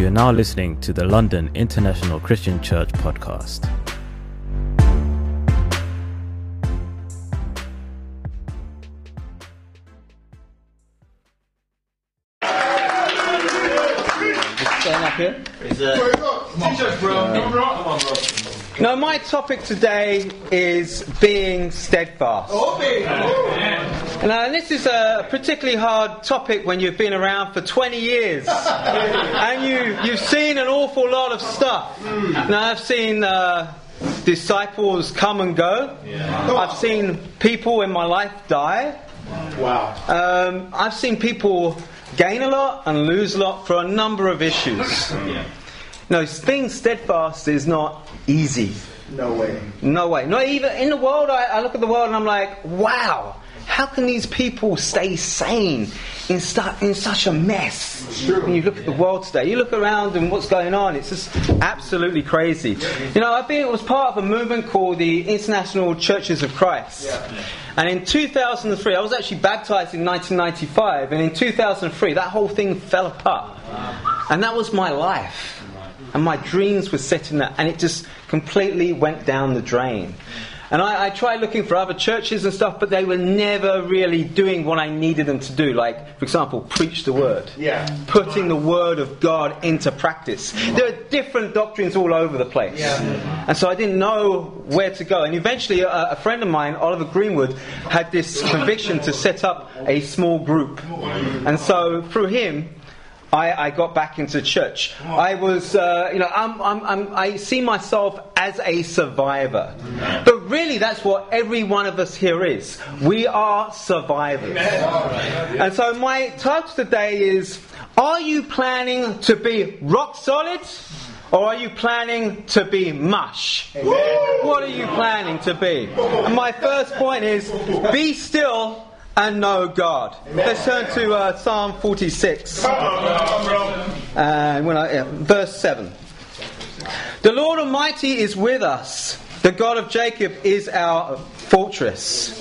You are now listening to the London International Christian Church podcast. Now, my topic today is being steadfast. Now, this is a particularly hard topic when you've been around for 20 years and you, you've seen an awful lot of stuff. Now, I've seen uh, disciples come and go, I've seen people in my life die. Wow. Um, I've seen people gain a lot and lose a lot for a number of issues. No, being steadfast is not easy. No way. No way. Not even in the world. I, I look at the world and I'm like, wow. How can these people stay sane in, stu- in such a mess? When you look at the world today, you look around and what's going on, it's just absolutely crazy. You know, I've been, was part of a movement called the International Churches of Christ. And in 2003, I was actually baptized in 1995, and in 2003, that whole thing fell apart. And that was my life. And my dreams were set in that, and it just completely went down the drain. And I, I, tried looking for other churches and stuff, but they were never really doing what I needed them to do. Like, for example, preach the word. Yeah. Putting the word of God into practice. There are different doctrines all over the place. Yeah. And so I didn't know where to go. And eventually, a, a friend of mine, Oliver Greenwood, had this conviction to set up a small group. And so through him, I, I, got back into church. I was, uh, you know, I'm, I'm, I'm, i see myself as a survivor. But really, that's what every one of us here is. We are survivors. And so, my title today is Are you planning to be rock solid? Or are you planning to be mush? What are you planning to be? And my first point is be still and know God. Let's turn to uh, Psalm 46. And when I, yeah, verse 7. The Lord Almighty is with us. The God of Jacob is our fortress.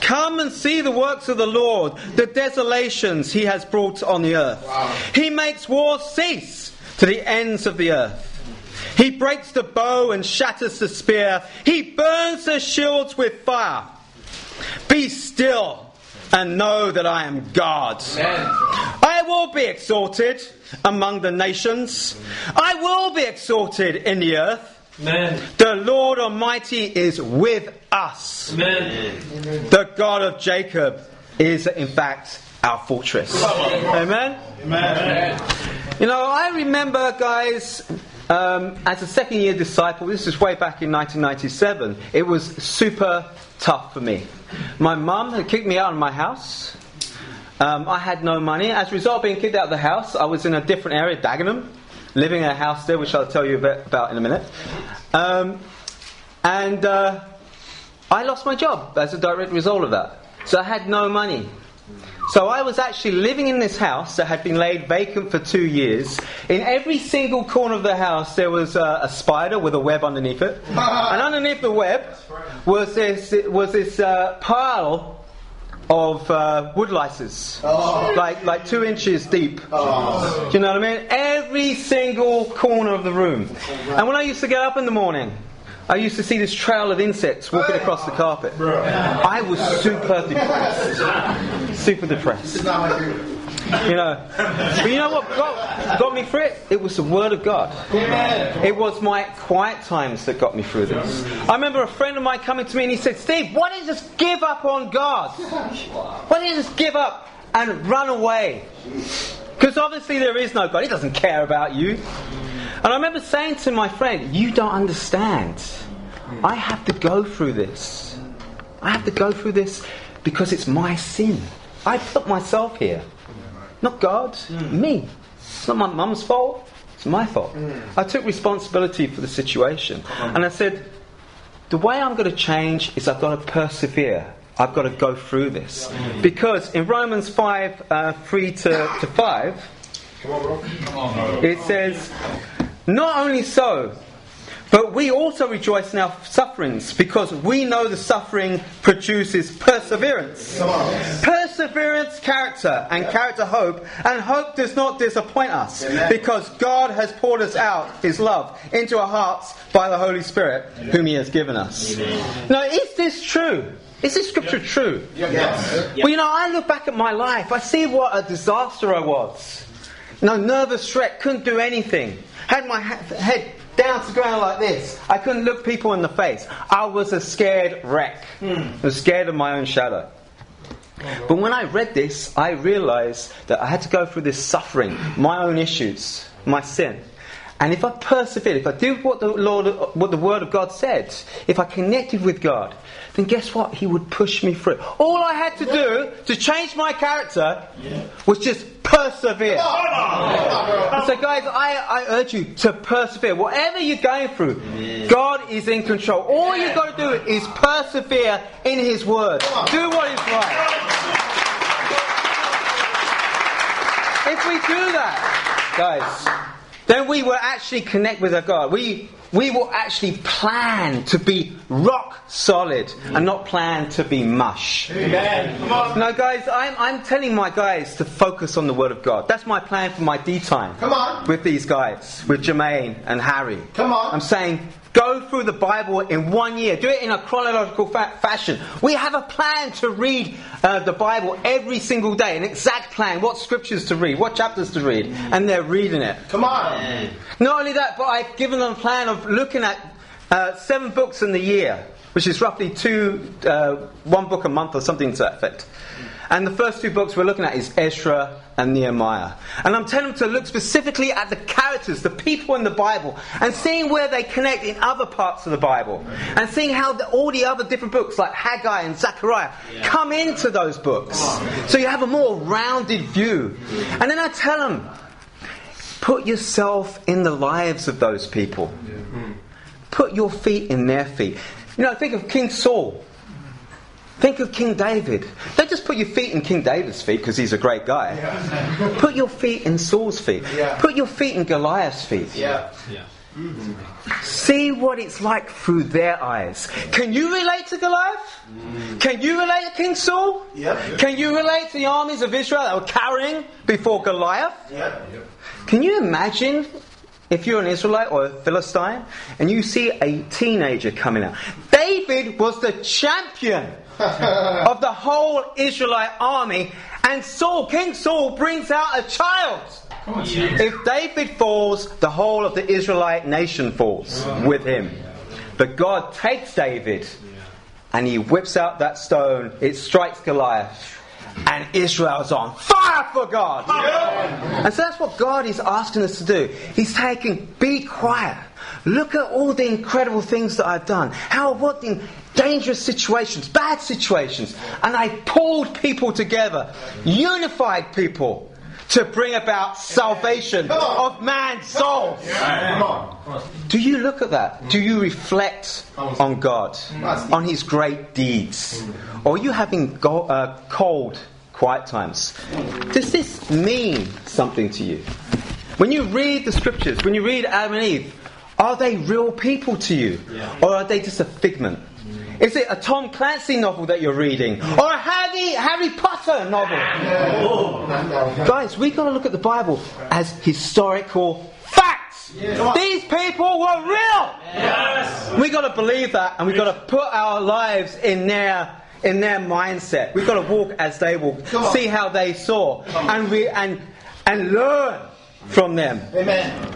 Come and see the works of the Lord, the desolations he has brought on the earth. He makes war cease to the ends of the earth. He breaks the bow and shatters the spear. He burns the shields with fire. Be still and know that I am God. Amen. I will be exalted among the nations. I will be exalted in the earth. Amen. The Lord Almighty is with us. Amen. The God of Jacob is, in fact, our fortress. Amen. Amen. You know, I remember, guys, um, as a second year disciple, this is way back in 1997, it was super tough for me. My mum had kicked me out of my house. Um, I had no money. As a result of being kicked out of the house, I was in a different area, Dagenham, living in a house there, which I'll tell you about in a minute. Um, and uh, I lost my job as a direct result of that. So I had no money. So I was actually living in this house that had been laid vacant for two years. In every single corner of the house, there was a, a spider with a web underneath it, and underneath the web was this was this uh, pile of uh, wood lices, oh. like like two inches deep. Oh. Do you know what I mean? Every single corner of the room. And when I used to get up in the morning. I used to see this trail of insects walking across the carpet. I was super depressed. Super depressed. You know, but you know what got, got me through it? It was the Word of God. It was my quiet times that got me through this. I remember a friend of mine coming to me and he said, Steve, why don't you just give up on God? Why don't you just give up and run away? Because obviously there is no God. He doesn't care about you. And I remember saying to my friend, You don't understand. I have to go through this. I have to go through this because it's my sin. I put myself here. Not God, me. It's not my mum's fault, it's my fault. I took responsibility for the situation. And I said, The way I'm going to change is I've got to persevere. I've got to go through this. Because in Romans 5 uh, 3 to, to 5, it says, Not only so, But we also rejoice in our sufferings because we know the suffering produces perseverance. Perseverance, character, and character, hope. And hope does not disappoint us because God has poured us out His love into our hearts by the Holy Spirit, whom He has given us. Now, is this true? Is this scripture true? Yes. Well, you know, I look back at my life, I see what a disaster I was. No nervous wreck, couldn't do anything. Had my ha- head down to the ground like this. I couldn't look people in the face. I was a scared wreck. Hmm. I was scared of my own shadow. But when I read this, I realized that I had to go through this suffering, my own issues, my sin. And if I persevered, if I did what the Lord, what the Word of God said, if I connected with God, then guess what? He would push me through. All I had to do to change my character was just persevere. So, guys, I, I urge you to persevere. Whatever you're going through, God is in control. All you've got to do is persevere in His Word. Do what is right. If we do that, guys, then we will actually connect with our God. We, we will actually plan to be rock solid and not plan to be mush. Amen. Come on. No, guys, I'm, I'm telling my guys to focus on the Word of God. That's my plan for my D time. Come on. With these guys, with Jermaine and Harry. Come on. I'm saying go through the Bible in one year. Do it in a chronological fa- fashion. We have a plan to read uh, the Bible every single day, an exact plan, what scriptures to read, what chapters to read, and they're reading it. Come on. Not only that, but I've given them a plan of looking at uh, seven books in the year, which is roughly two, uh, one book a month or something to that effect. And the first two books we're looking at is Ezra and Nehemiah. And I'm telling them to look specifically at the characters, the people in the Bible, and seeing where they connect in other parts of the Bible. And seeing how the, all the other different books, like Haggai and Zechariah, come into those books. So you have a more rounded view. And then I tell them, Put yourself in the lives of those people. Put your feet in their feet. You know, think of King Saul. Think of King David. Don't just put your feet in King David's feet because he's a great guy. Put your feet in Saul's feet. Yeah. Put your feet in Goliath's feet. Yeah. See what it's like through their eyes. Can you relate to Goliath? Mm. Can you relate to King Saul? Yep. Can you relate to the armies of Israel that were carrying before Goliath? Yeah. Can you imagine if you're an Israelite or a Philistine and you see a teenager coming out? David was the champion of the whole Israelite army, and Saul, King Saul, brings out a child. If David falls, the whole of the Israelite nation falls with him. But God takes David and he whips out that stone, it strikes Goliath. And Israel's on fire for God. And so that's what God is asking us to do. He's taking, be quiet. Look at all the incredible things that I've done. How, what in dangerous situations, bad situations. And I pulled people together, unified people to bring about salvation of man's on. Do you look at that? Do you reflect on God, on His great deeds? Or are you having go- uh, cold, quiet times? Does this mean something to you? When you read the scriptures, when you read Adam and Eve, are they real people to you? Or are they just a figment? Is it a Tom Clancy novel that you're reading? Or a Harry, Harry Potter novel? Guys, we've got to look at the Bible as historical facts. These people were real. We've got to believe that and we've got to put our lives in their in their mindset. We've got to walk as they walk, see how they saw, and we and and learn from them. Amen.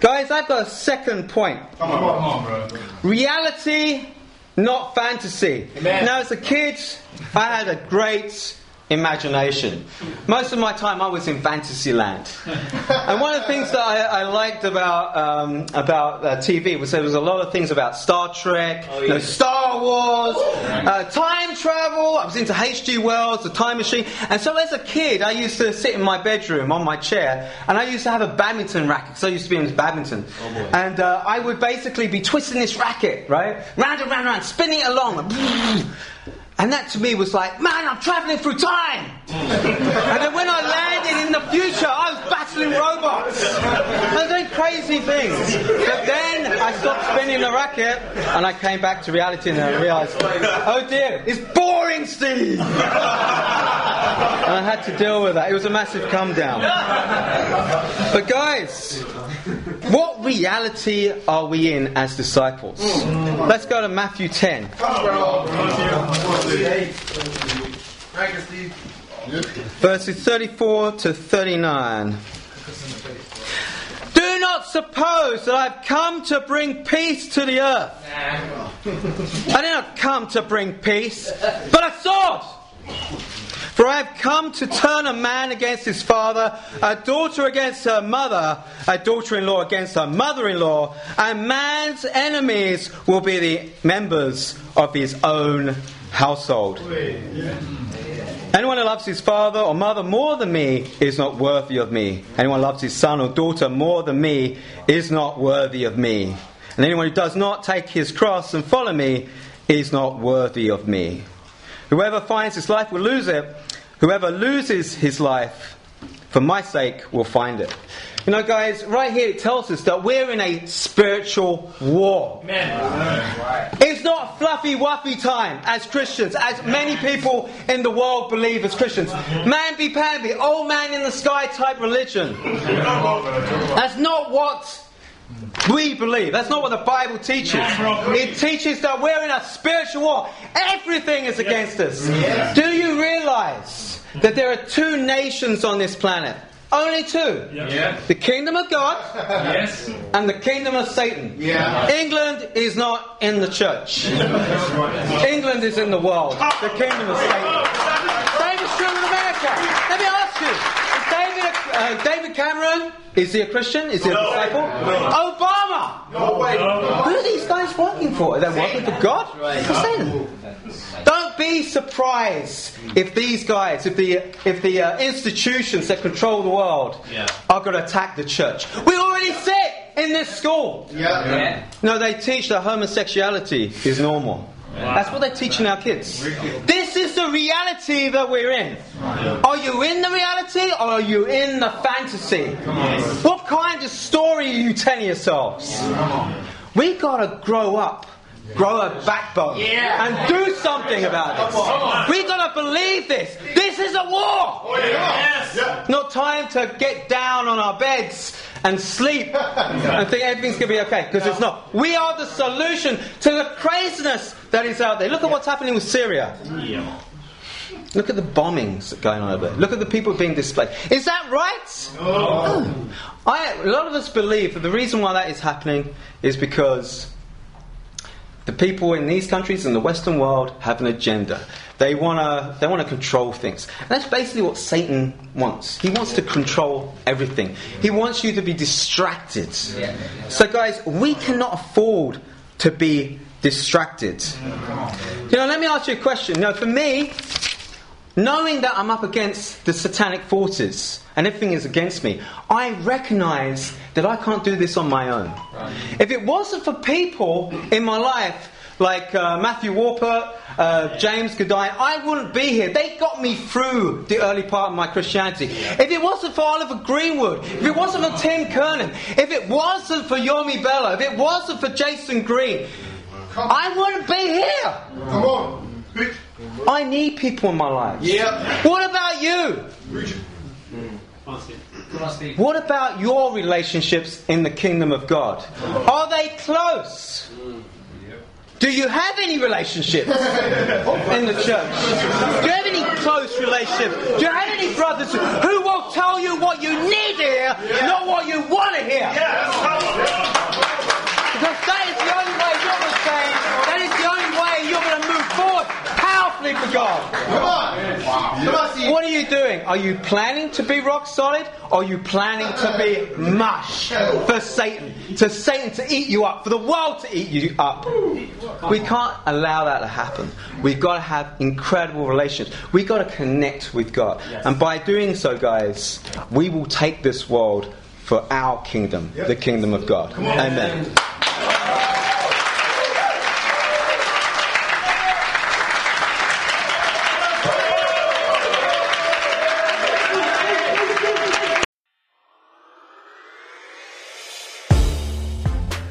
Guys, I've got a second point. Come on. come on, bro. Reality, not fantasy. Amen. Now, as a kid, I had a great imagination. Most of my time, I was in fantasy land. and one of the things that I, I liked about um, about uh, TV was there was a lot of things about Star Trek, you know, Star Wars, uh, time travel. I was into H.G. Wells, the Time Machine. And so, as a kid, I used to sit in my bedroom on my chair, and I used to have a badminton racket because I used to be into badminton. and uh, I would basically be twisting this racket, right, round and round and round, spinning it along. And that to me was like, man, I'm travelling through time. Mm. and then when I landed in in the future, I was battling robots and doing crazy things. But then I stopped spinning the racket and I came back to reality and I realised, oh dear, it's boring, Steve. And I had to deal with that. It was a massive come down. But guys, what reality are we in as disciples? Let's go to Matthew 10. Verses 34 to 39. Suppose that I've come to bring peace to the earth. I did not come to bring peace, but a sword. For I have come to turn a man against his father, a daughter against her mother, a daughter in law against her mother in law, and man's enemies will be the members of his own household. Anyone who loves his father or mother more than me is not worthy of me. Anyone who loves his son or daughter more than me is not worthy of me. And anyone who does not take his cross and follow me is not worthy of me. Whoever finds his life will lose it. Whoever loses his life for my sake will find it. You know, guys, right here it tells us that we're in a spiritual war. It's not fluffy wuffy time as Christians, as many people in the world believe as Christians. Mamby pamby, old man in the sky type religion. That's not what we believe. That's not what the Bible teaches. It teaches that we're in a spiritual war. Everything is against us. Do you realize that there are two nations on this planet? Only two. Yeah. The kingdom of God Yes. and the kingdom of Satan. Yeah. England is not in the church. England is in the world. The kingdom of Satan. Same is true in America. Let me ask you: Is David, uh, David Cameron is he a Christian? Is he a disciple? Obama. No way. Who are these guys working for? Are they working for God? For Satan? Don't be surprised if these guys, if the if the uh, institutions that control the world Yeah. are going to attack the church. We already sit in this school. Yeah. No, they teach that homosexuality is normal. That's what they're teaching our kids. This is the reality that we're in. Are you in the reality or are you in the fantasy? What kind of story are you telling yourselves? We gotta grow up, grow a backbone, and do something about it. We gotta believe this. This is a war. Not time to get down on our beds and sleep and think everything's going to be okay because it's not. We are the solution to the craziness that is out there. Look at what's happening with Syria. Look at the bombings going on over there. Look at the people being displaced. Is that right? No. Oh. I, a lot of us believe that the reason why that is happening is because the people in these countries in the Western world have an agenda. They want to they want to control things. And that's basically what Satan wants. He wants to control everything. He wants you to be distracted. So guys, we cannot afford to be distracted. You know, let me ask you a question. Now, for me, knowing that I'm up against the satanic forces and everything is against me, I recognize that I can't do this on my own. If it wasn't for people in my life like uh, Matthew Warper, uh, James Goodine, I wouldn't be here. They got me through the early part of my Christianity. If it wasn't for Oliver Greenwood, if it wasn't for Tim Kernan, if it wasn't for Yomi Bello, if it wasn't for Jason Green, I wouldn't be here. Come on. Preach. I need people in my life. Yeah. What about you? Hmm. What about your relationships in the kingdom of God? Hmm. Are they close? Do you have any relationships in the church? Do you have any close relationships? Do you have any brothers who will tell you what you need to hear, not what you want to hear? Because that is the only way you're going to change. That is the only way you're going to move forward powerfully for God. Come on. Come on, Steve. What are you doing? Are you planning to be rock solid? Or are you planning to be mush for Satan? To Satan to eat you up, for the world to eat you up. We can't allow that to happen. We've got to have incredible relations. We've got to connect with God. And by doing so, guys, we will take this world for our kingdom, the kingdom of God. Amen.